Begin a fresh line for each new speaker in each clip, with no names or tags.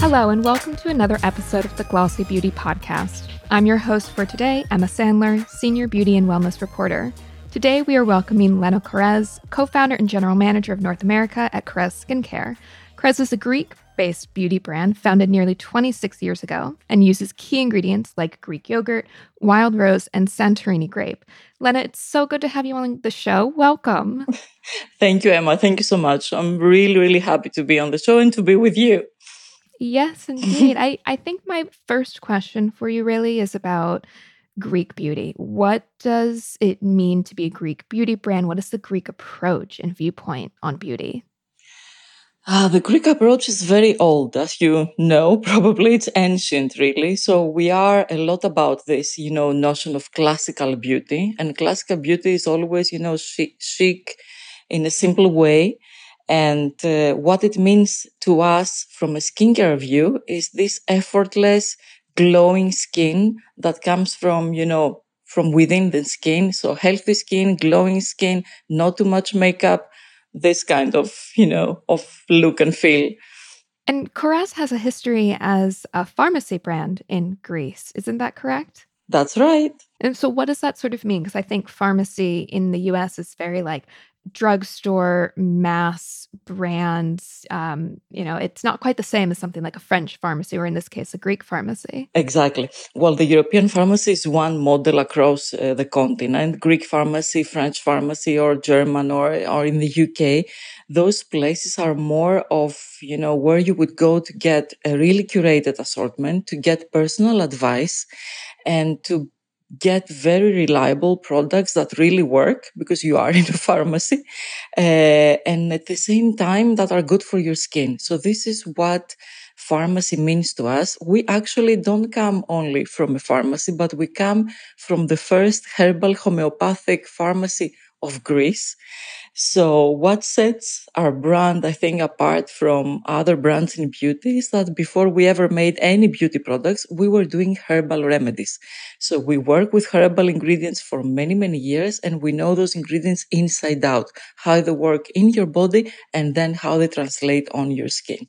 Hello, and welcome to another episode of the Glossy Beauty Podcast. I'm your host for today, Emma Sandler, Senior Beauty and Wellness Reporter. Today, we are welcoming Lena Korres, co founder and general manager of North America at Korres Skincare. Korres is a Greek based beauty brand founded nearly 26 years ago and uses key ingredients like Greek yogurt, wild rose, and Santorini grape. Lena, it's so good to have you on the show. Welcome.
Thank you, Emma. Thank you so much. I'm really, really happy to be on the show and to be with you.
Yes, indeed. I, I think my first question for you really is about Greek beauty. What does it mean to be a Greek beauty brand? What is the Greek approach and viewpoint on beauty?
Uh, the Greek approach is very old, as you know, probably it's ancient, really. So we are a lot about this, you know, notion of classical beauty. And classical beauty is always, you know, chic, in a simple way and uh, what it means to us from a skincare view is this effortless, glowing skin that comes from, you know, from within the skin. So healthy skin, glowing skin, not too much makeup, this kind of, you know, of look and feel.
And Korres has a history as a pharmacy brand in Greece. Isn't that correct?
That's right.
And so, what does that sort of mean? Because I think pharmacy in the US is very like drugstore mass brands um, you know it's not quite the same as something like a french pharmacy or in this case a greek pharmacy.
Exactly. Well the european pharmacy is one model across uh, the continent. Greek pharmacy french pharmacy or german or or in the uk those places are more of you know where you would go to get a really curated assortment to get personal advice and to get very reliable products that really work because you are in a pharmacy uh, and at the same time that are good for your skin. So this is what pharmacy means to us. We actually don't come only from a pharmacy but we come from the first herbal homeopathic pharmacy of greece so what sets our brand, I think, apart from other brands in beauty is that before we ever made any beauty products, we were doing herbal remedies. So we work with herbal ingredients for many, many years and we know those ingredients inside out, how they work in your body and then how they translate on your skin.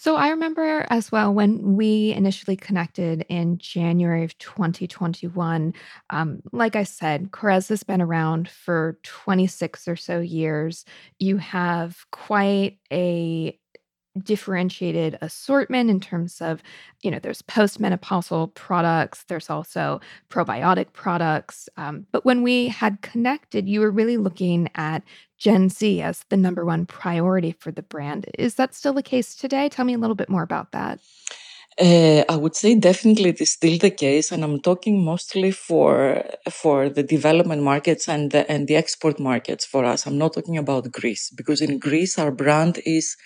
So I remember as well when we initially connected in January of 2021. Um, like I said, Korres has been around for 26 or so years. You have quite a differentiated assortment in terms of, you know, there's postmenopausal products, there's also probiotic products. Um, but when we had connected, you were really looking at Gen Z as the number one priority for the brand. Is that still the case today? Tell me a little bit more about that.
Uh, I would say definitely it is still the case, and I'm talking mostly for for the development markets and the and the export markets for us. I'm not talking about Greece because in Greece our brand is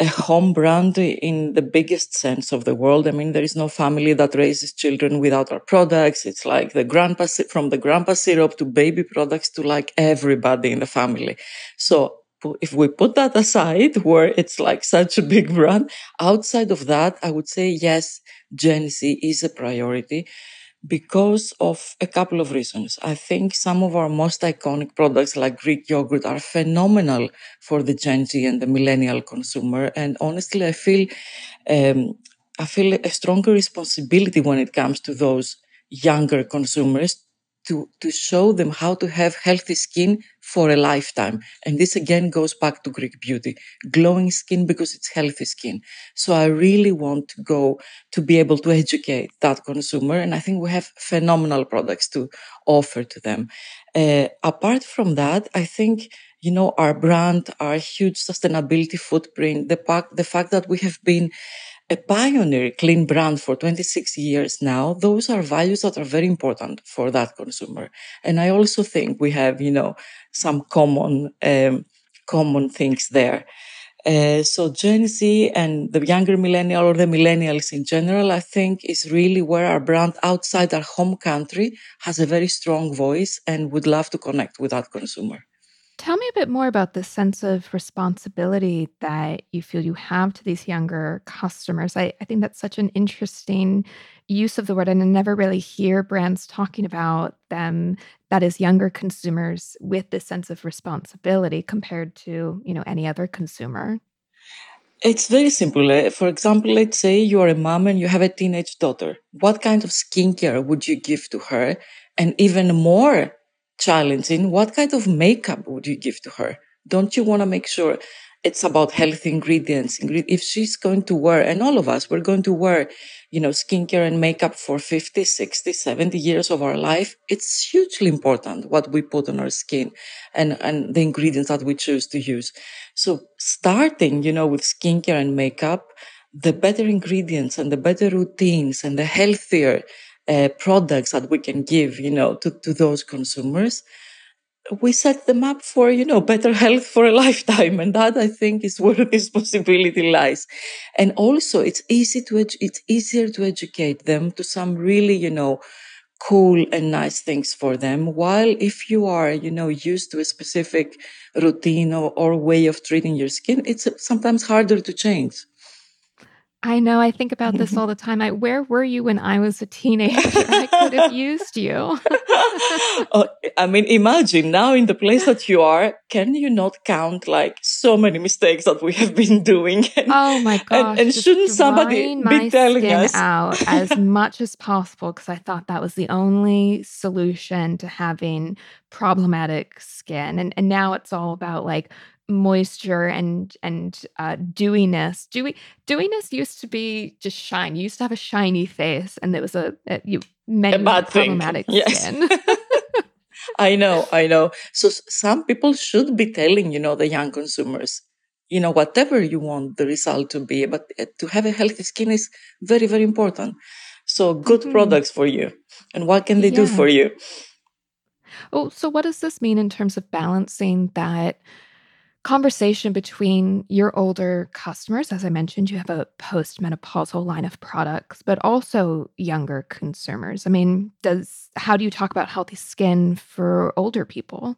a home brand in the biggest sense of the world. I mean, there is no family that raises children without our products. It's like the grandpa, from the grandpa syrup to baby products to like everybody in the family. So if we put that aside, where it's like such a big brand, outside of that, I would say yes, Gen Z is a priority because of a couple of reasons. I think some of our most iconic products like Greek yogurt are phenomenal for the Gen Z and the millennial consumer. And honestly, I feel, um, I feel a stronger responsibility when it comes to those younger consumers to, to show them how to have healthy skin for a lifetime. And this again goes back to Greek beauty, glowing skin because it's healthy skin. So I really want to go to be able to educate that consumer. And I think we have phenomenal products to offer to them. Uh, apart from that, I think you know, our brand, our huge sustainability footprint, the fact, the fact that we have been a pioneer clean brand for 26 years now, those are values that are very important for that consumer. And I also think we have, you know, some common, um, common things there. Uh, so Gen Z and the younger millennial or the millennials in general, I think is really where our brand outside our home country has a very strong voice and would love to connect with that consumer.
Tell me a bit more about the sense of responsibility that you feel you have to these younger customers. I, I think that's such an interesting use of the word, and I never really hear brands talking about them that is younger consumers with this sense of responsibility compared to you know any other consumer.
It's very simple. Eh? For example, let's say you are a mom and you have a teenage daughter. What kind of skincare would you give to her? And even more challenging, what kind of makeup would you give to her? Don't you want to make sure it's about healthy ingredients? If she's going to wear, and all of us, we're going to wear, you know, skincare and makeup for 50, 60, 70 years of our life, it's hugely important what we put on our skin and, and the ingredients that we choose to use. So starting, you know, with skincare and makeup, the better ingredients and the better routines and the healthier uh, products that we can give, you know, to, to those consumers, we set them up for, you know, better health for a lifetime. And that I think is where this possibility lies. And also it's easy to, edu- it's easier to educate them to some really, you know, cool and nice things for them. While if you are, you know, used to a specific routine or, or way of treating your skin, it's sometimes harder to change.
I know. I think about this all the time. I, where were you when I was a teenager? I could have used you.
oh, I mean, imagine now in the place that you are, can you not count like so many mistakes that we have been doing?
And, oh my gosh.
And, and shouldn't somebody be telling us
out as much as possible? Because I thought that was the only solution to having problematic skin. And, and now it's all about like, moisture and and uh, dewiness. Dewy dewiness used to be just shine. You used to have a shiny face, and there was a, a you meant a bad problematic thing. skin. Yes.
I know, I know. So some people should be telling, you know, the young consumers, you know, whatever you want the result to be, but uh, to have a healthy skin is very, very important. So good mm-hmm. products for you. And what can they yeah. do for you?
Oh, so what does this mean in terms of balancing that conversation between your older customers. As I mentioned, you have a postmenopausal line of products, but also younger consumers. I mean, does how do you talk about healthy skin for older people?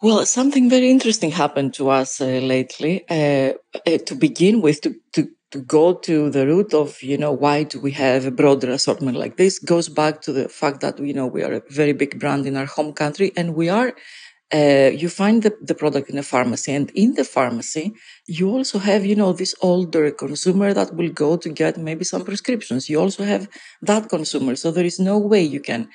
Well, something very interesting happened to us uh, lately. Uh, uh, to begin with, to, to to go to the root of you know why do we have a broader assortment like this goes back to the fact that you know we are a very big brand in our home country and we are uh, you find the, the product in a pharmacy and in the pharmacy you also have you know this older consumer that will go to get maybe some prescriptions you also have that consumer so there is no way you can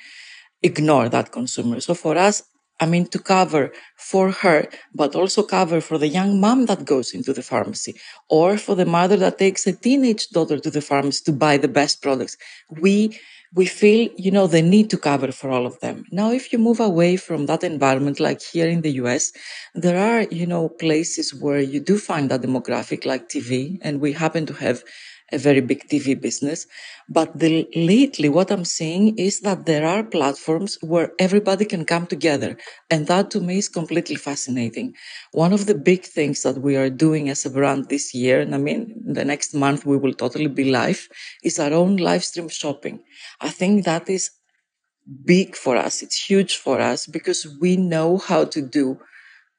ignore that consumer so for us I mean, to cover for her, but also cover for the young mom that goes into the pharmacy or for the mother that takes a teenage daughter to the pharmacy to buy the best products. We we feel, you know, the need to cover for all of them. Now, if you move away from that environment, like here in the US, there are, you know, places where you do find that demographic like TV, and we happen to have a very big TV business. But the, lately, what I'm seeing is that there are platforms where everybody can come together. And that to me is completely fascinating. One of the big things that we are doing as a brand this year, and I mean, the next month we will totally be live, is our own live stream shopping. I think that is big for us. It's huge for us because we know how to do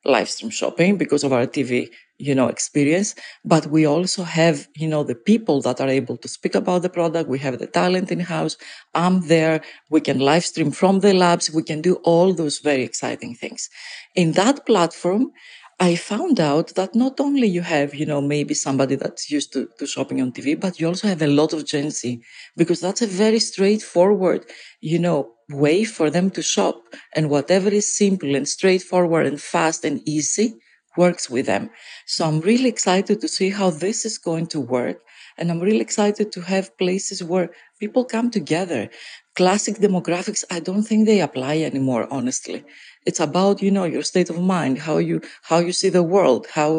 live stream shopping because of our TV you know, experience, but we also have, you know, the people that are able to speak about the product. We have the talent in house. I'm there. We can live stream from the labs. We can do all those very exciting things. In that platform, I found out that not only you have, you know, maybe somebody that's used to, to shopping on TV, but you also have a lot of Gen Z because that's a very straightforward, you know, way for them to shop and whatever is simple and straightforward and fast and easy works with them. So I'm really excited to see how this is going to work. And I'm really excited to have places where people come together. Classic demographics, I don't think they apply anymore, honestly. It's about, you know, your state of mind, how you, how you see the world, how,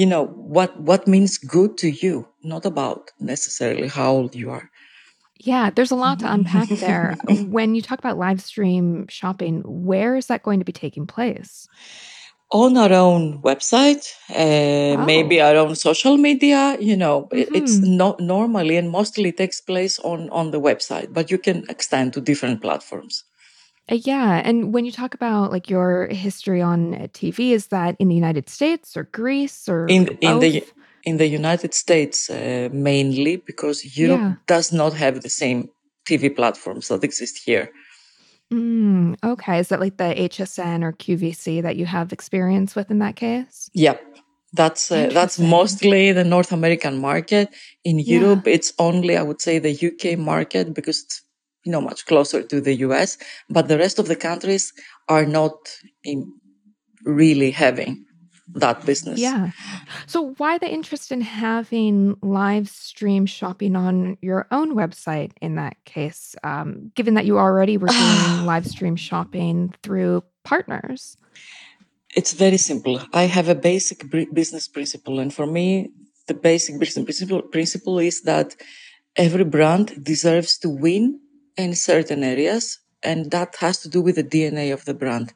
you know, what, what means good to you, not about necessarily how old you are.
Yeah, there's a lot to unpack there. when you talk about live stream shopping, where is that going to be taking place?
On our own website, uh, maybe our own social media. You know, mm-hmm. it's not normally and mostly takes place on on the website, but you can extend to different platforms.
Uh, yeah, and when you talk about like your history on TV, is that in the United States or Greece or
in
both?
in the in the United States uh, mainly because Europe yeah. does not have the same TV platforms that exist here.
Mm, okay, is that like the HSN or QVC that you have experience with in that case?
Yep, that's uh, that's mostly the North American market. In yeah. Europe, it's only I would say the UK market because it's you know much closer to the US, but the rest of the countries are not in really having that business.
Yeah. So why the interest in having live stream shopping on your own website in that case, um, given that you already were doing live stream shopping through partners?
It's very simple. I have a basic business principle, and for me, the basic business principle, principle is that every brand deserves to win in certain areas, and that has to do with the DNA of the brand.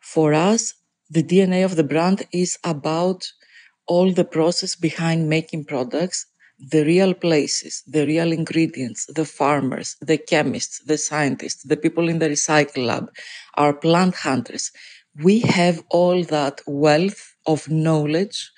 For us, the DNA of the brand is about all the process behind making products, the real places, the real ingredients, the farmers, the chemists, the scientists, the people in the recycle lab, our plant hunters. We have all that wealth of knowledge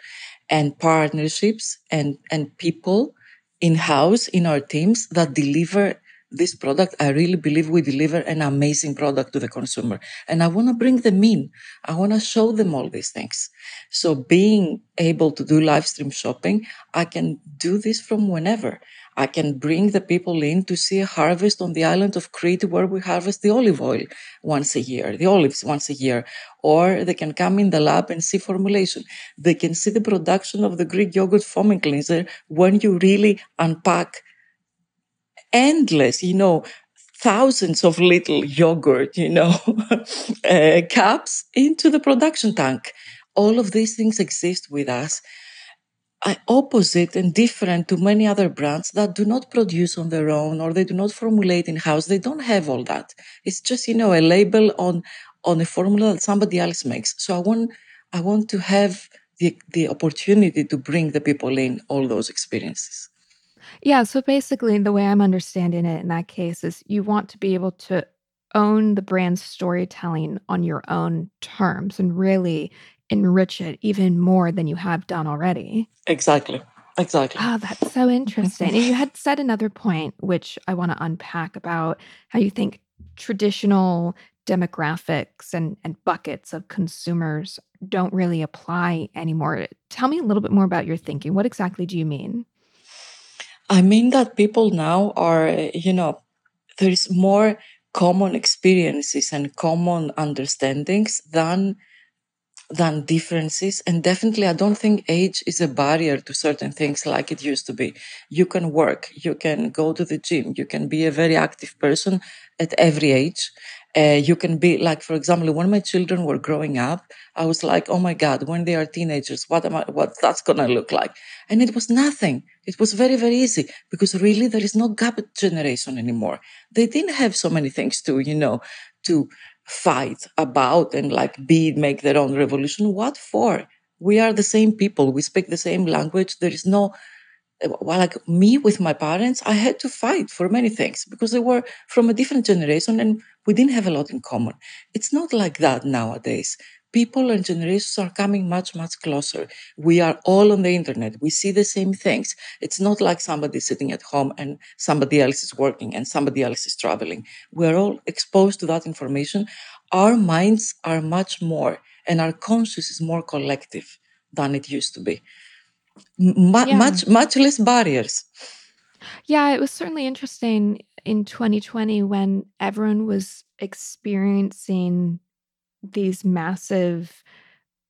and partnerships and, and people in house in our teams that deliver this product, I really believe we deliver an amazing product to the consumer. And I want to bring them in. I want to show them all these things. So being able to do live stream shopping, I can do this from whenever. I can bring the people in to see a harvest on the island of Crete where we harvest the olive oil once a year, the olives once a year, or they can come in the lab and see formulation. They can see the production of the Greek yogurt foaming cleanser when you really unpack endless, you know, thousands of little yogurt, you know, uh, cups into the production tank. All of these things exist with us. I opposite and different to many other brands that do not produce on their own or they do not formulate in house. They don't have all that. It's just, you know, a label on, on a formula that somebody else makes. So I want, I want to have the, the opportunity to bring the people in all those experiences.
Yeah, so basically, the way I'm understanding it in that case is you want to be able to own the brand's storytelling on your own terms and really enrich it even more than you have done already.
Exactly. Exactly.
Oh, that's so interesting. and you had said another point, which I want to unpack about how you think traditional demographics and, and buckets of consumers don't really apply anymore. Tell me a little bit more about your thinking. What exactly do you mean?
I mean that people now are, you know, there is more common experiences and common understandings than than differences and definitely i don't think age is a barrier to certain things like it used to be you can work you can go to the gym you can be a very active person at every age uh, you can be like, for example, when my children were growing up, I was like, oh my God, when they are teenagers, what am I, what that's to look like? And it was nothing. It was very, very easy because really there is no gap generation anymore. They didn't have so many things to, you know, to fight about and like be, make their own revolution. What for? We are the same people. We speak the same language. There is no, eh, well, like me with my parents, I had to fight for many things because they were from a different generation and we didn't have a lot in common. It's not like that nowadays. People and generations are coming much, much closer. We are all on the internet. We see the same things. It's not like somebody sitting at home and somebody else is working and somebody else is traveling. We're all exposed to that information. Our minds are much more and our conscious is more collective than it used to be. M- yeah. Much, much less barriers.
Yeah, it was certainly interesting in 2020 when everyone was experiencing these massive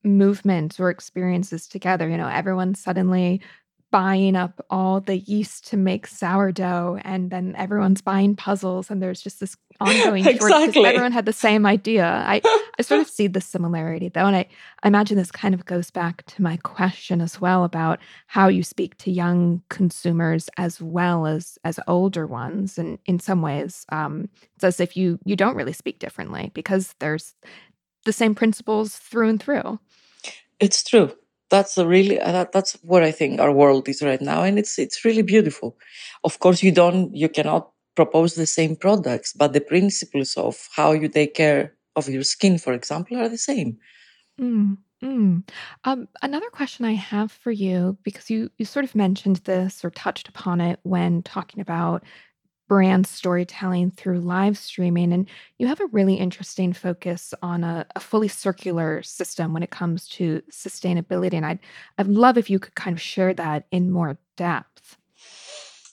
movements or experiences together. You know, everyone suddenly buying up all the yeast to make sourdough and then everyone's buying puzzles and there's just this ongoing
exactly.
everyone had the same idea i i sort of see the similarity though and I, I imagine this kind of goes back to my question as well about how you speak to young consumers as well as as older ones and in some ways um, it's as if you you don't really speak differently because there's the same principles through and through
it's true that's a really uh, that, that's what I think our world is right now, and it's it's really beautiful. Of course, you don't you cannot propose the same products, but the principles of how you take care of your skin, for example, are the same.
Mm, mm. Um, another question I have for you, because you you sort of mentioned this or touched upon it when talking about brand storytelling through live streaming, and you have a really interesting focus on a, a fully circular system when it comes to sustainability. And I'd I'd love if you could kind of share that in more depth.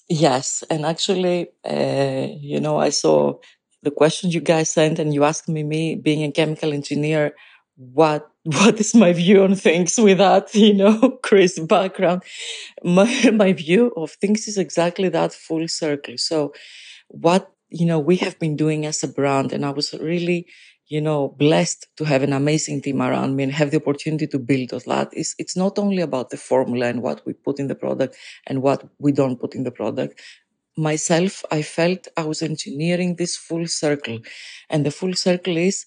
Yes, and actually, uh, you know, I saw the questions you guys sent, and you asked me, me being a chemical engineer, what what is my view on things with that, you know, Chris background. My my view of things is exactly that full circle. So, what you know we have been doing as a brand, and I was really you know, blessed to have an amazing team around me and have the opportunity to build on that. It's, it's not only about the formula and what we put in the product and what we don't put in the product. Myself, I felt I was engineering this full circle. And the full circle is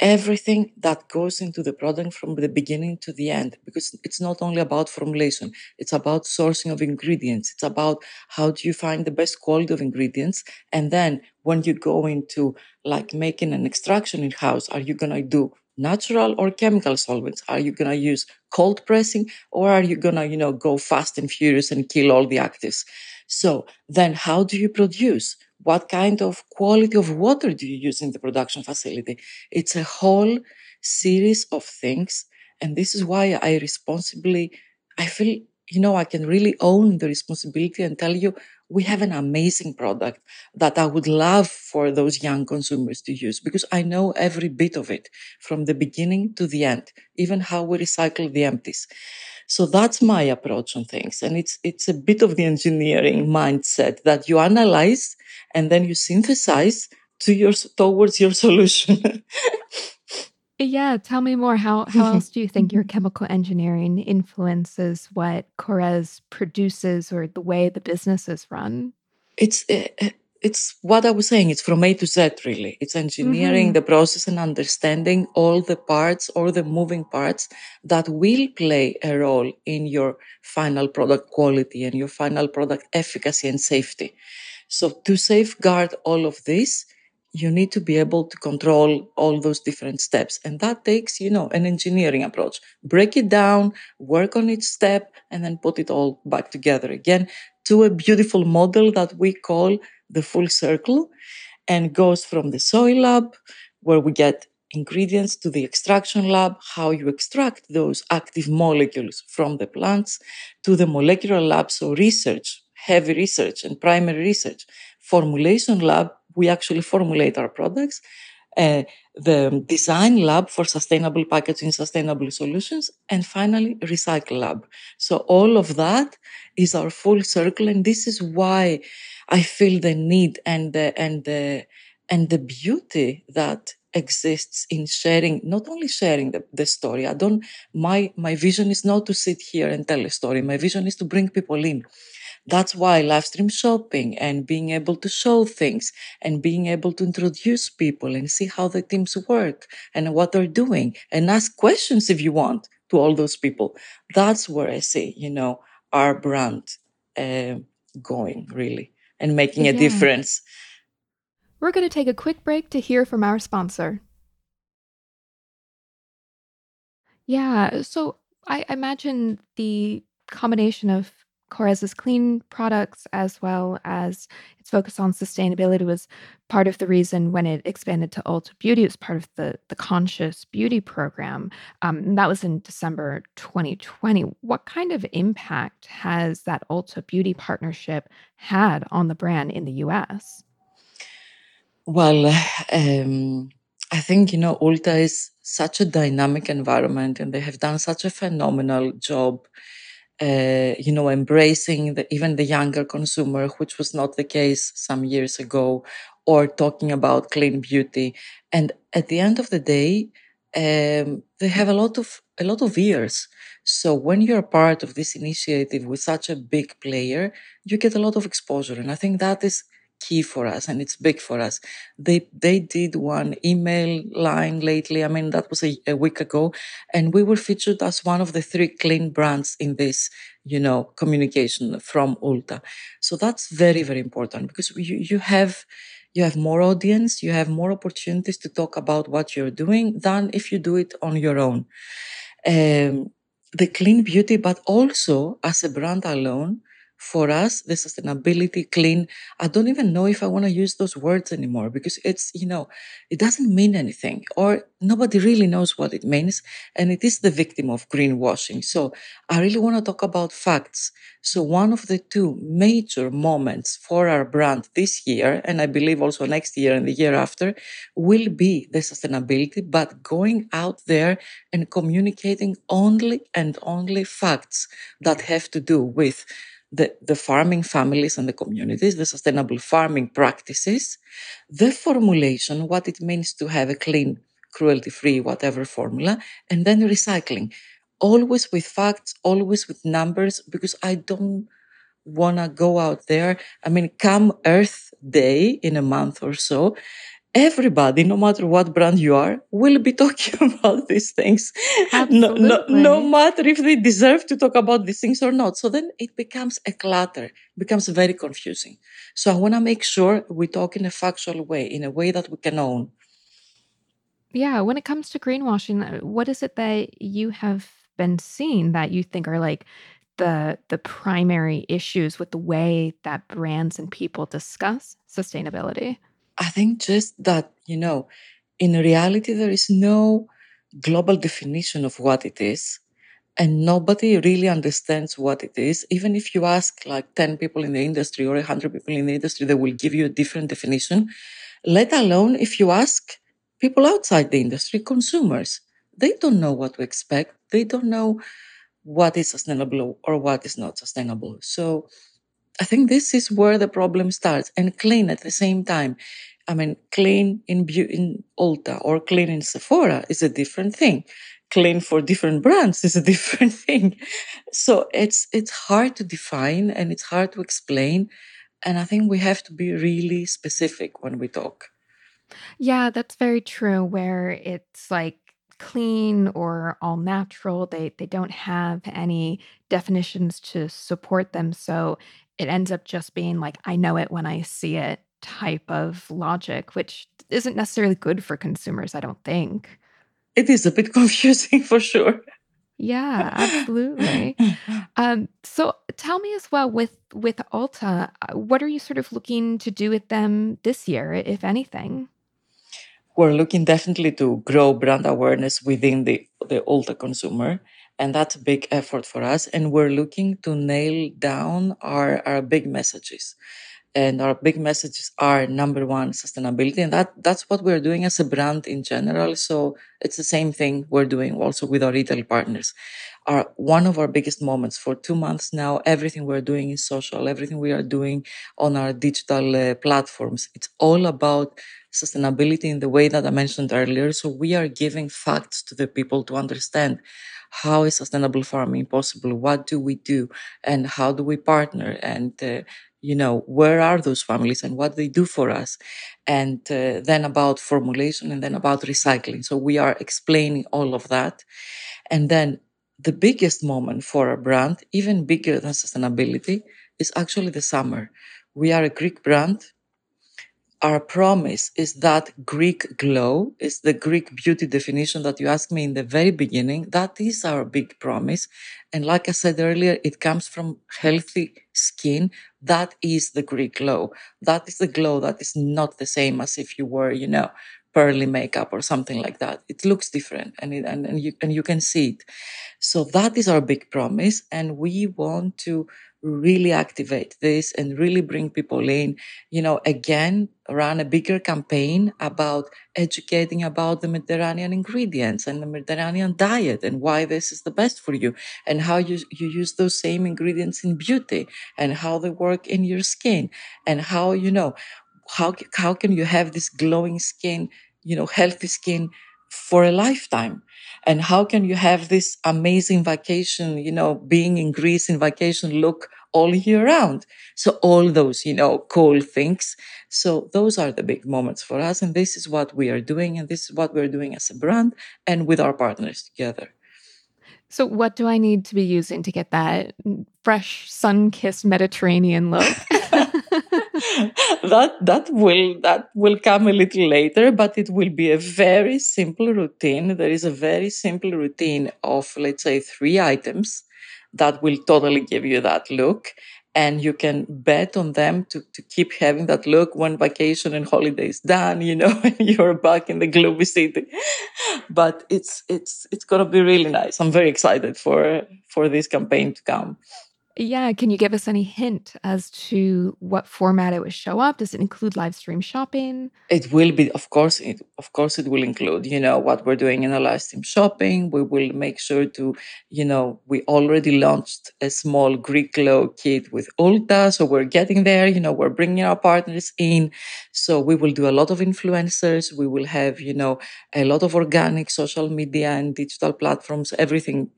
everything that goes into the product from the beginning to the end because it's not only about formulation it's about sourcing of ingredients it's about how do you find the best quality of ingredients and then when you go into like making an extraction in house are you going to do natural or chemical solvents? Are you going to use cold pressing or are you going to you know go fast and furious and kill all the actives so then how do you produce what kind of quality of water do you use in the production facility? It's a whole series of things. And this is why I responsibly, I feel, you know, I can really own the responsibility and tell you we have an amazing product that I would love for those young consumers to use because I know every bit of it from the beginning to the end, even how we recycle the empties. So that's my approach on things. And it's, it's a bit of the engineering mindset that you analyze and then you synthesize to your, towards your solution.
yeah. Tell me more. How, how mm-hmm. else do you think your mm-hmm. chemical engineering influences what Korres produces or the way the business is run?
It's, uh, it's what I was saying. It's from A to Z, really. It's engineering mm-hmm. the process and understanding all the parts or the moving parts that will play a role in your final product quality and your final product efficacy and safety. So to safeguard all of this, you need to be able to control all those different steps. And that takes, you know, an engineering approach. Break it down, work on each step, and then put it all back together again to a beautiful model that we call the full circle and goes from the soil lab, where we get ingredients, to the extraction lab, how you extract those active molecules from the plants, to the molecular lab, so research, heavy research and primary research. Formulation lab, we actually formulate our products. Uh, the design lab for sustainable packaging, sustainable solutions, and finally, recycle lab. So all of that is our full circle. And this is why I feel the need and the, and the, and the beauty that exists in sharing, not only sharing the, the story. I don't, my, my vision is not to sit here and tell a story. My vision is to bring people in. That's why live stream shopping and being able to show things and being able to introduce people and see how the teams work and what they're doing and ask questions if you want to all those people. That's where I see, you know, our brand uh, going really and making a yeah. difference.
We're going to take a quick break to hear from our sponsor. Yeah, so I imagine the combination of Korres's clean products as well as its focus on sustainability was part of the reason when it expanded to Ulta Beauty. It was part of the, the Conscious Beauty program. Um, that was in December 2020. What kind of impact has that Ulta Beauty partnership had on the brand in the US?
Well, um, I think, you know, Ulta is such a dynamic environment and they have done such a phenomenal job uh, you know, embracing the, even the younger consumer, which was not the case some years ago, or talking about clean beauty. And at the end of the day, um, they have a lot of a lot of ears. So when you're part of this initiative with such a big player, you get a lot of exposure, and I think that is key for us and it's big for us. They they did one email line lately. I mean that was a, a week ago, and we were featured as one of the three clean brands in this you know, communication from Ulta. So that's very, very important because you, you have you have more audience, you have more opportunities to talk about what you're doing than if you do it on your own. Um, the clean beauty, but also as a brand alone, for us, the sustainability, clean, I don't even know if I want to use those words anymore because it's, you know, it doesn't mean anything or nobody really knows what it means. And it is the victim of greenwashing. So I really want to talk about facts. So one of the two major moments for our brand this year, and I believe also next year and the year after, will be the sustainability, but going out there and communicating only and only facts that have to do with the, the farming families and the communities, the sustainable farming practices, the formulation, what it means to have a clean, cruelty free, whatever formula, and then recycling. Always with facts, always with numbers, because I don't want to go out there. I mean, come Earth Day in a month or so, everybody, no matter what brand you are, will be talking about these things.
No,
no, no, matter if they deserve to talk about these things or not. So then it becomes a clutter, becomes very confusing. So I want to make sure we talk in a factual way, in a way that we can own.
Yeah. When it comes to greenwashing, what is it that you have been seeing that you think are like the the primary issues with the way that brands and people discuss sustainability?
I think just that, you know, in reality, there is no global definition of what it is. And nobody really understands what it is. Even if you ask like 10 people in the industry or 100 people in the industry, they will give you a different definition, let alone if you ask people outside the industry, consumers. They don't know what to expect. They don't know what is sustainable or what is not sustainable. So I think this is where the problem starts and clean at the same time. I mean, clean in, in Ulta or clean in Sephora is a different thing. Clean for different brands is a different thing. So it's, it's hard to define and it's hard to explain. And I think we have to be really specific when we talk.
Yeah, that's very true. Where it's like clean or all natural, they they don't have any definitions to support them. So it ends up just being like, I know it when I see it type of logic, which isn't necessarily good for consumers, I don't think.
It is a bit confusing for sure.
Yeah, absolutely. um, so tell me as well with with Ulta, uh, what are you sort of looking to do with them this year, if anything?
We're looking definitely to grow brand awareness within the the Ulta consumer and that's a big effort for us. And we're looking to nail down our, our big messages. And our big messages are number one, sustainability. And that, that's what we're doing as a brand in general. So it's the same thing we're doing also with our retail partners. Are one of our biggest moments for two months now, everything we're doing is social, everything we are doing on our digital uh, platforms. It's all about sustainability in the way that I mentioned earlier. So we are giving facts to the people to understand how is sustainable farming possible? What do we do? And how do we partner? And, uh, you know, where are those families and what do they do for us? And uh, then about formulation and then about recycling. So we are explaining all of that. And then the biggest moment for our brand, even bigger than sustainability, is actually the summer. We are a Greek brand our promise is that Greek glow is the Greek beauty definition that you asked me in the very beginning. That is our big promise. And like I said earlier, it comes from healthy skin. That is the Greek glow. That is the glow that is not the same as if you were, you know, pearly makeup or something like that. It looks different and, it, and, and you, and you can see it. So that is our big promise. And we want to really activate this and really bring people in, you know, again, run a bigger campaign about educating about the Mediterranean ingredients and the Mediterranean diet and why this is the best for you and how you, you use those same ingredients in beauty and how they work in your skin and how, you know, how, how can you have this glowing skin, you know, healthy skin for a lifetime? And how can you have this amazing vacation, you know, being in Greece in vacation look all year round? So all those, you know, cool things. So those are the big moments for us. And this is what we are doing. And this is what we're doing as a brand and with our partners together.
So, what do I need to be using to get that fresh, sun kissed Mediterranean look?
that that will that will come a little later, but it will be a very simple routine. There is a very simple routine of let's say three items that will totally give you that look and you can bet on them to, to keep having that look when vacation and holiday is done, you know, and you're back in the gloomy city. But it's it's it's gonna be really nice. I'm very excited for for this campaign to come.
Yeah. Can you give us any hint as to what format it will show up? Does it include live stream shopping?
It will be, of course, it, of course, it will include, you know, what we're doing in the live stream shopping. We will make sure to, you know, we already launched a small Greek glow kit with Ulta. So we're getting there, you know, we're bringing our partners in. So we will do a lot of influencers. We will have, you know, a lot of organic social media and digital platforms, everything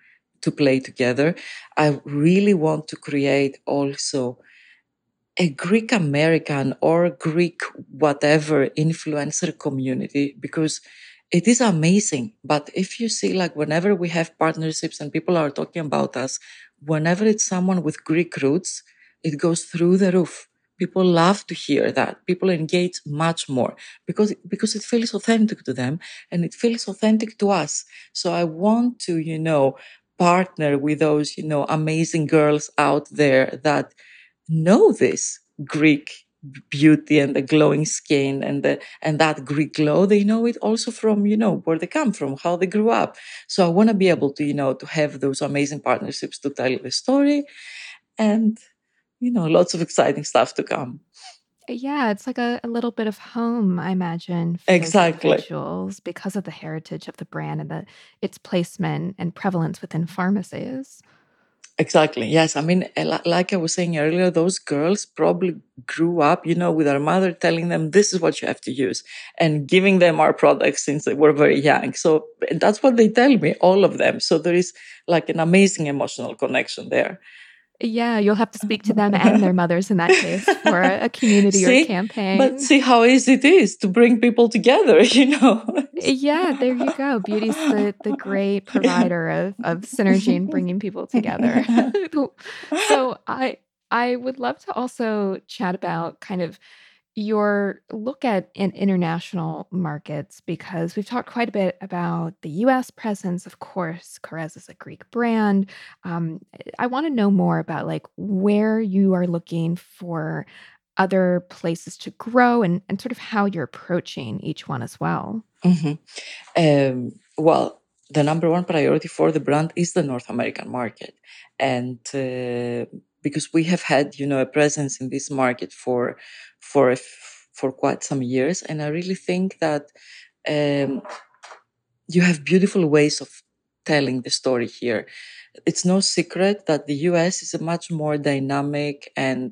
to play together. I really want to create also a Greek American or Greek whatever influencer community because it is amazing. But if you see, like, whenever we have partnerships and people are talking about us, whenever it's someone with Greek roots, it goes through the roof. People love to hear that. People engage much more because, because it feels authentic to them and it feels authentic to us. So I want to, you know, partner with those, you know, amazing girls out there that know this Greek beauty and the glowing skin and the and that Greek glow. They know it also from, you know, where they come from, how they grew up. So I want to be able to, you know, to have those amazing partnerships to tell the story and, you know, lots of exciting stuff to come.
Yeah, it's like a, a little bit of home, I imagine, for
Exactly.
individuals because of the heritage of the brand and the its placement and prevalence within pharmacies.
Exactly. Yes. I mean, eh, like I was saying earlier, those girls probably grew up, you know, with our mother telling them this is what you have to use and giving them our products since they were very young. So eh, that's what they tell me, all of them. So there is like an amazing emotional connection there.
Yeah, you'll have to speak to them and their mothers in that case for a community
see?
or campaign.
But see how easy it is to bring people together, you know?
yeah, there you go. Beauty's the, the great provider of, of synergy and bringing people together. so I I would love to also chat about kind of your look at in international markets because we've talked quite a bit about the US presence. Of course, Korres is a Greek brand. Um, I want to know more about like where you are looking for other places to grow and, and sort of how you're approaching each one as well.
Mm-hmm. Um, well, the number one priority for the brand is the North American market. And uh, because we have had, you know, a presence in this market for for for quite some years, and I really think that um, you have beautiful ways of telling the story here. It's no secret that the US is a much more dynamic and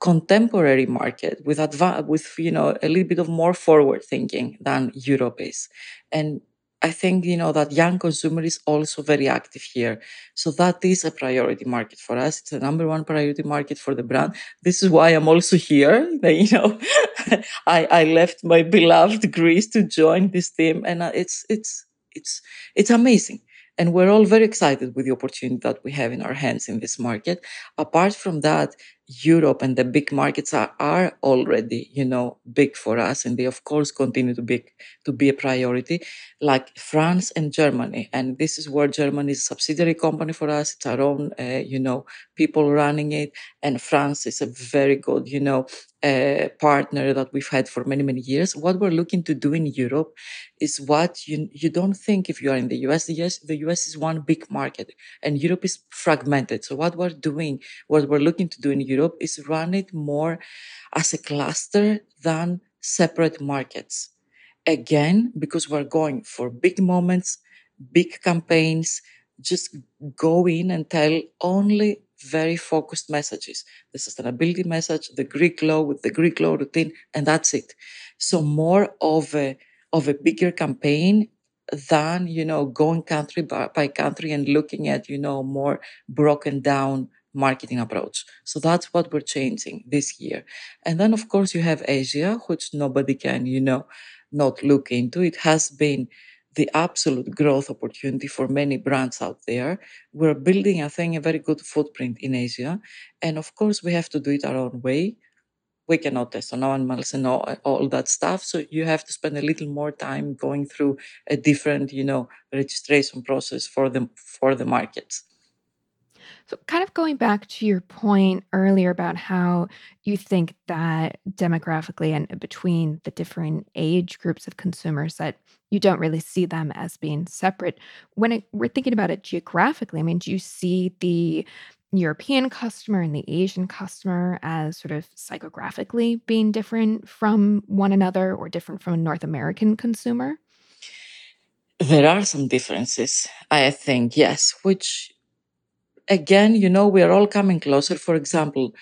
contemporary market with adva- with you know a little bit of more forward thinking than Europe is, and I think, you know, that young consumer is also very active here. So that is a priority market for us. It's the number one priority market for the brand. This is why I'm also here. You know, I, I left my beloved Greece to join this team and uh, it's, it's, it's, it's amazing. And we're all very excited with the opportunity that we have in our hands in this market. Apart from that, Europe and the big markets are, are already, you know, big for us. And they, of course, continue to be, to be a priority, like France and Germany. And this is where Germany is a subsidiary company for us. It's our own, uh, you know, people running it. And France is a very good, you know, uh, partner that we've had for many, many years. What we're looking to do in Europe is what you, you don't think if you are in the US. The US, the US is one big market and Europe is fragmented. So what we're doing, what we're looking to do in Europe is run it more as a cluster than separate markets. Again, because we're going for big moments, big campaigns, just go in and tell only very focused messages. The sustainability message, the Greek glow with the Greek glow routine, and that's it. So more of a, of a bigger campaign than, you know, going country by, by country and looking at, you know, more broken down marketing approach. So that's what we're changing this year. And then, of course, you have Asia, which nobody can, you know, not look into. It has been the absolute growth opportunity for many brands out there. We're building, I think, a very good footprint in Asia. And of course, we have to do it our own way. We cannot test on animals and all, all that stuff. So you have to spend a little more time going through a different, you know, registration process for the for the markets.
So, kind of going back to your point earlier about how you think that demographically and between the different age groups of consumers that you don't really see them as being separate. When it, we're thinking about it geographically, I mean, do you see the European customer and the Asian customer as sort of psychographically being different from one another or different from a North American consumer?
There are some differences, I think, yes, which again, you know, we are all coming closer. For example,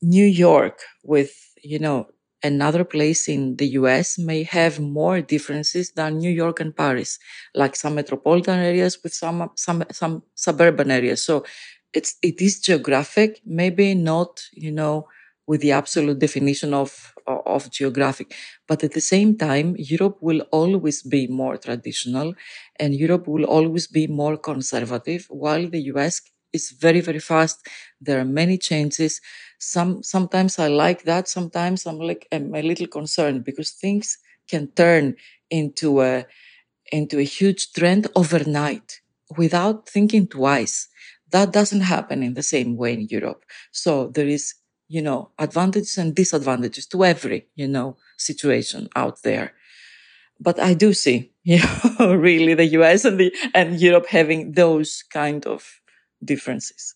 New York with, you know, another place in the US may have more differences than New York and Paris, like some metropolitan areas with some, some, some suburban areas. So it's, it is geographic, maybe not, you know, with the absolute definition of, of geographic. But at the same time, Europe will always be more traditional and Europe will always be more conservative, while the US is very, very fast. There are many changes. Some, sometimes I like that. Sometimes I'm like, I'm a little concerned because things can turn into a, into a huge trend overnight without thinking twice. That doesn't happen in the same way in Europe. So there is you know, advantages and disadvantages to every, you know, situation out there. But I do see, you know, really the US and the, and Europe having those kind of differences.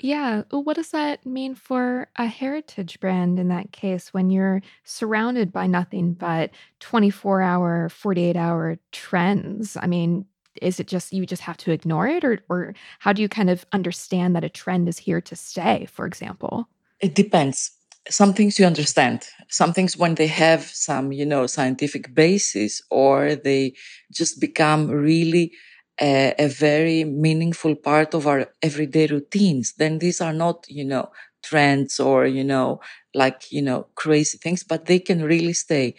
Yeah. What does that mean for a heritage brand in that case when you're surrounded by nothing but 24 hour, 48 hour trends? I mean, is it just you just have to ignore it or or how do you kind of understand that a trend is here to stay, for example?
It depends. Some things you understand. Some things when they have some, you know, scientific basis or they just become really a, a very meaningful part of our everyday routines, then these are not, you know, trends or, you know, like, you know, crazy things, but they can really stay.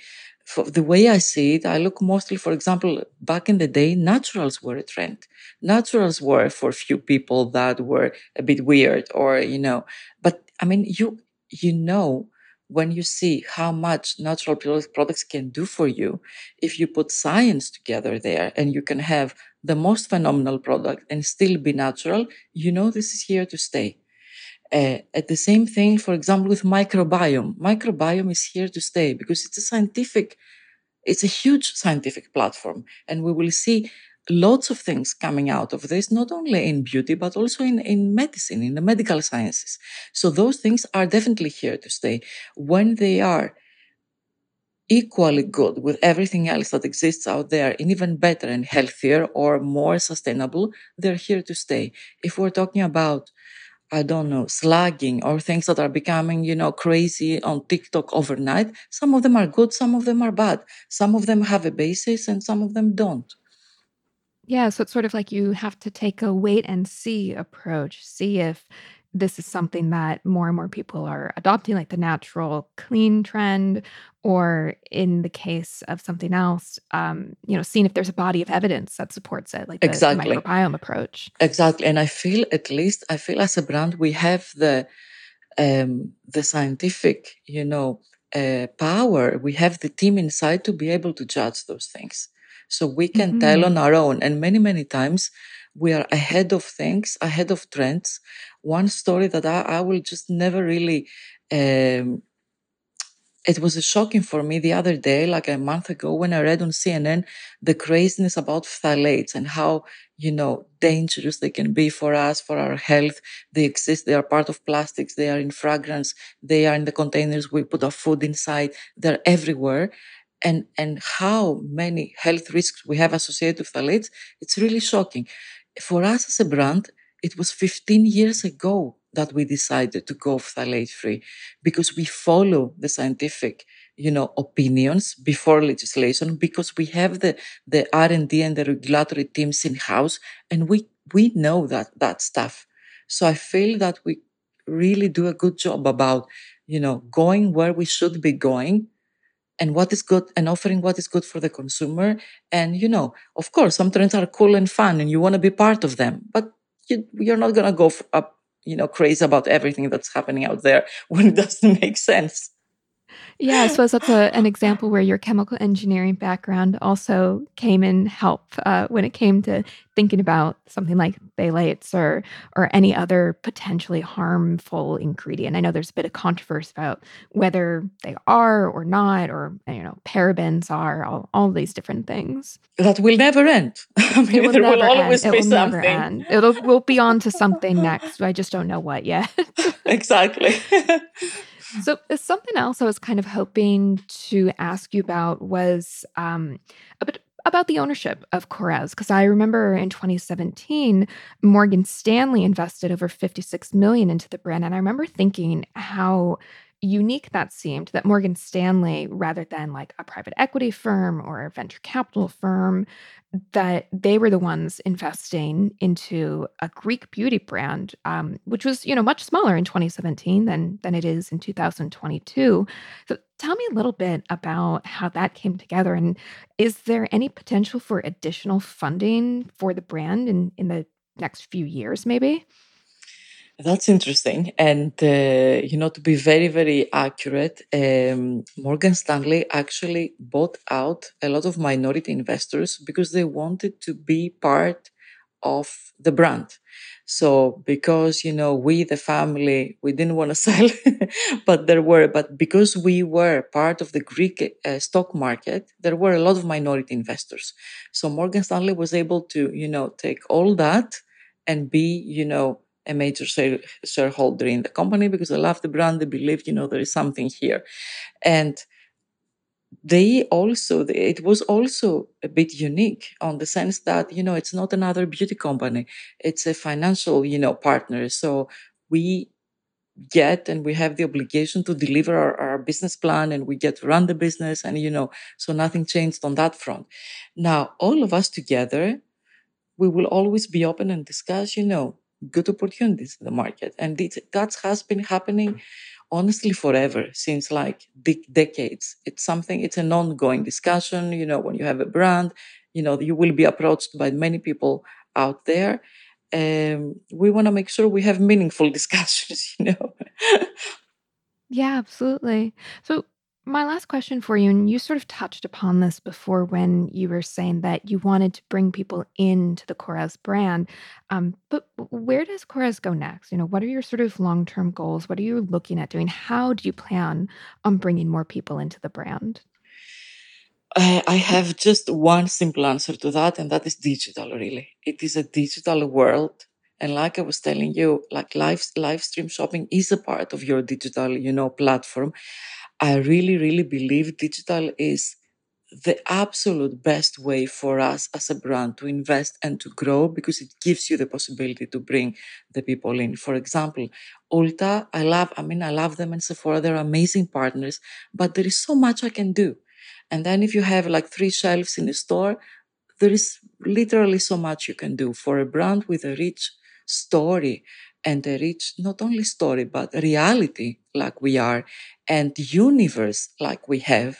For the way I see it, I look mostly, for example, back in the day, naturals were a trend. Naturals were for few people that were a bit weird or, you know, but I mean, you, you know, when you see how much natural products can do for you, if you put science together there and you can have the most phenomenal product and still be natural, you know this is here to stay. Uh, at the same thing, for example, with microbiome. Microbiome is here to stay because it's a scientific, it's a huge scientific platform. And we will see lots of things coming out of this, not only in beauty, but also in, in medicine, in the medical sciences. So those things are definitely here to stay. When they are equally good with everything else that exists out there and even better and healthier or more sustainable, they're here to stay. If we're talking about I don't know, slugging or things that are becoming, you know, crazy on TikTok overnight. Some of them are good, some of them are bad. Some of them have a basis and some of them don't.
Yeah, so it's sort of like you have to take a wait and see approach, see if this is something that more and more people are adopting, like the natural clean trend, or in the case of something else, um, you know, seeing if there's a body of evidence that supports it, like the, exactly. the microbiome approach.
Exactly, and I feel at least I feel as a brand we have the um, the scientific, you know, uh, power. We have the team inside to be able to judge those things, so we can mm-hmm. tell on our own. And many many times we are ahead of things, ahead of trends. One story that I, I will just never really, um, it was shocking for me the other day, like a month ago, when I read on CNN the craziness about phthalates and how, you know, dangerous they can be for us, for our health. They exist. They are part of plastics. They are in fragrance. They are in the containers we put our food inside. They're everywhere and and how many health risks we have associated with phthalates, it's really shocking. For us as a brand, it was 15 years ago that we decided to go phthalate free because we follow the scientific you know opinions before legislation because we have the the r&d and the regulatory teams in house and we we know that that stuff. So i feel that we really do a good job about you know going where we should be going and what is good and offering what is good for the consumer. And, you know, of course, some trends are cool and fun and you want to be part of them, but you, you're not going to go up, you know, crazy about everything that's happening out there when it doesn't make sense.
Yeah, I suppose that's a, an example where your chemical engineering background also came in help uh, when it came to thinking about something like phthalates or or any other potentially harmful ingredient. I know there's a bit of controversy about whether they are or not, or you know, parabens are all, all these different things.
That will never end. I mean,
will
there
never
will always
end.
be
it will
something.
Never end. It'll we'll be on to something next. I just don't know what yet.
exactly.
So, uh, something else I was kind of hoping to ask you about was um, a bit about the ownership of Korres, because I remember in 2017, Morgan Stanley invested over 56 million into the brand, and I remember thinking how unique that seemed that Morgan Stanley, rather than like a private equity firm or a venture capital firm, that they were the ones investing into a Greek beauty brand, um, which was you know much smaller in 2017 than than it is in 2022. So tell me a little bit about how that came together, and is there any potential for additional funding for the brand in in the next few years, maybe?
That's interesting. And, uh, you know, to be very, very accurate, um, Morgan Stanley actually bought out a lot of minority investors because they wanted to be part of the brand. So because, you know, we, the family, we didn't want to sell, but there were, but because we were part of the Greek uh, stock market, there were a lot of minority investors. So Morgan Stanley was able to, you know, take all that and be, you know, a major share, shareholder in the company because they love the brand. They believe, you know, there is something here. And they also, it was also a bit unique on the sense that, you know, it's not another beauty company. It's a financial, you know, partner. So we get and we have the obligation to deliver our, our, business plan and we get to run the business and you know so nothing changed on that front now all of us together we will always be open and discuss you know good opportunities in the market. And that has been happening honestly forever since like de- decades. It's something, it's an ongoing discussion. You know, when you have a brand, you know, you will be approached by many people out there. Um, we want to make sure we have meaningful discussions, you know.
yeah, absolutely. So my last question for you, and you sort of touched upon this before when you were saying that you wanted to bring people into the Korres brand. Um, but where does Korres go next? You know, what are your sort of long term goals? What are you looking at doing? How do you plan on bringing more people into the brand?
I have just one simple answer to that, and that is digital, really. It is a digital world. And like I was telling you, like live, live stream shopping is a part of your digital, you know, platform. I really, really believe digital is the absolute best way for us as a brand to invest and to grow because it gives you the possibility to bring the people in. For example, Ulta, I love, I mean, I love them and Sephora, they're amazing partners, but there is so much I can do. And then if you have like three shelves in a store, there is literally so much you can do for a brand with a rich story and a rich, not only story, but reality like we are and universe like we have,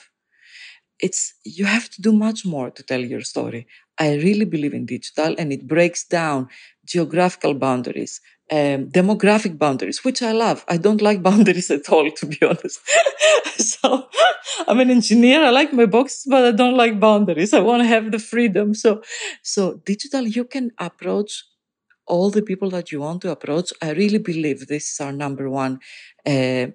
it's, you have to do much more to tell your story. I really believe in digital and it breaks down geographical boundaries, um, demographic boundaries, which I love. I don't like boundaries at all, to be honest. so I'm an engineer. I like my boxes, but I don't like boundaries. I want to have the freedom. So, so digital, you can approach all the people that you want to approach. I really believe this is our number one, uh,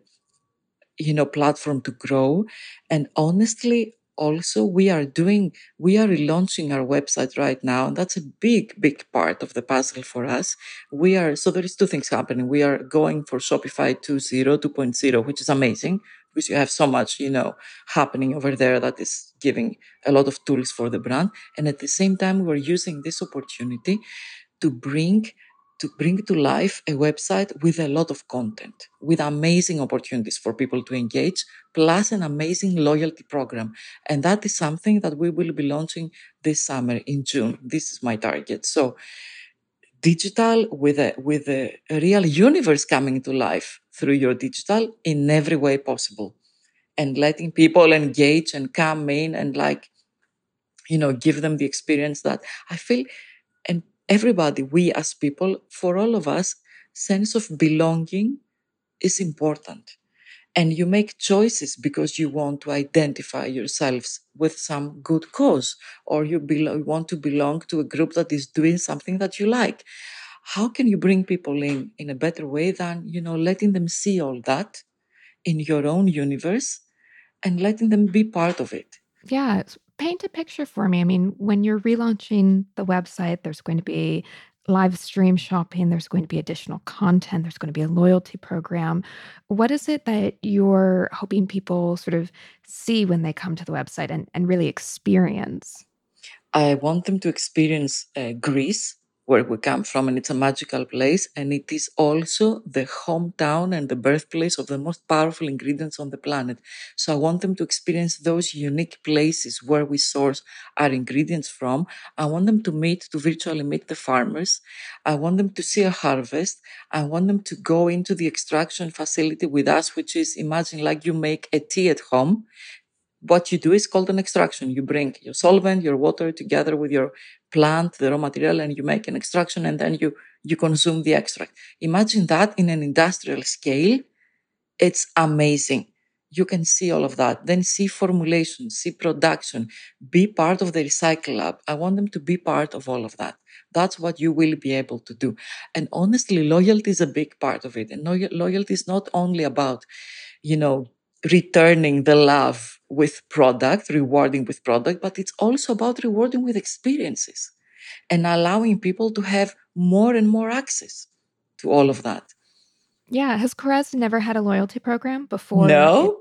you know, platform to grow. And honestly, also we are doing, we are relaunching our website right now. And that's a big, big part of the puzzle for us. We are, so there is two things happening. We are going for Shopify 2.0, 2.0, which is amazing because you have so much, you know, happening over there that is giving a lot of tools for the brand. And at the same time, we're using this opportunity to bring to bring to life a website with a lot of content, with amazing opportunities for people to engage, plus an amazing loyalty program. And that is something that we will be launching this summer in June. This is my target. So digital with a, with a real universe coming to life through your digital in every way possible. and letting people engage and come in and like, you know, give them the experience that I feel and everybody, we as people, for all of us, sense of belonging is important. And you make choices because you want to identify yourselves with some good cause, or you, be- want to belong to a group that is doing something that you like. How can you bring people in in a better way than, you know, letting them see all that in your own universe and letting them be part of it?
Yeah, paint a picture for me. I mean, when you're relaunching the website, there's going to be live stream shopping, there's going to be additional content, there's going to be a loyalty program. What is it that you're hoping people sort of see when they come to the website and, and really experience?
I want them to experience uh, Greece where we come from and it's a magical place and it is also the hometown and the birthplace of the most powerful ingredients on the planet. So i want them to experience those unique places where we source our ingredients from. I want them to meet to virtually meet the farmers. I want them to see a harvest. I want them to go into the extraction facility with us which is imagine like you make a tea at home what you do is called an extraction. You bring your solvent, your water together with your plant, the raw material, and you make an extraction and then you, you consume the extract. Imagine that in an industrial scale. It's amazing. You can see all of that. Then see formulation, see production, be part of the recycle lab. I want them to be part of all of that. That's what you will be able to do. And honestly, loyalty is a big part of it. And loyalty is not only about, you know, returning the love with product, rewarding with product, but it's also about rewarding with experiences and allowing people to have more and more access to all of that.
Yeah. Has Korres never had a loyalty program before?
No.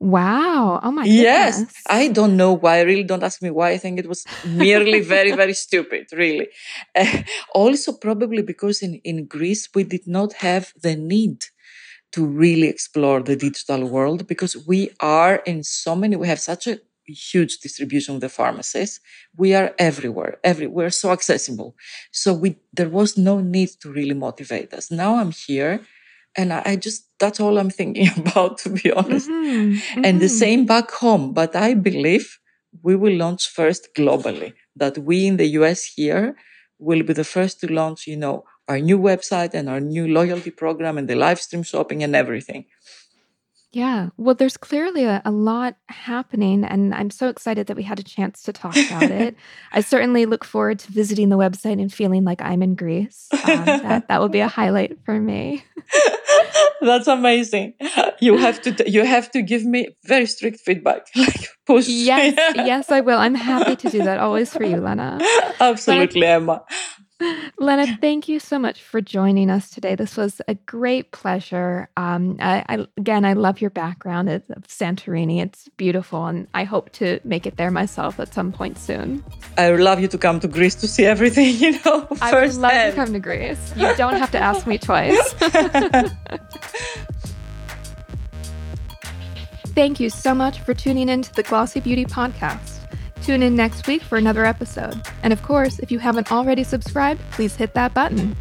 Wow. Oh my
Yes.
goodness.
I don't know why. Really don't ask me why. I think it was merely very, very stupid, really. Uh, also, probably because in, in Greece, we did not have the need to really explore the digital world because we are in so many, we have such a huge distribution of the pharmacies. We are everywhere, everywhere, so accessible. So we, there was no need to really motivate us. Now I'm here and I, I just, that's all I'm thinking about, to be honest. Mm-hmm, mm-hmm. And the mm-hmm. same back home. But I believe we will launch first globally, that we in the US here will be the first to launch, you know, our new website and our new loyalty program and the live stream shopping and everything.
Yeah. Well, there's clearly a, a, lot happening, and I'm so excited that we had a chance to talk about it. I certainly look forward to visiting the website and feeling like I'm in Greece. Um, that, that will be a highlight for me.
That's amazing. You have to t- you have to give me very strict feedback. Like push.
Yes, yes, I will. I'm happy to do that always for you, Lena.
Absolutely, Emma.
Lena, thank you so much for joining us today. This was a great pleasure. Um, I, I, again, I love your background of Santorini. It's beautiful, and I hope to make it there myself at some point soon.
I would love you to come to Greece to see everything. You know,
I would love hand. to come to Greece. You don't have to ask me twice. Thank you so much for tuning in to the Glossy Beauty Podcast. Tune in next week for another episode. And of course, if you haven't already subscribed, please hit that button.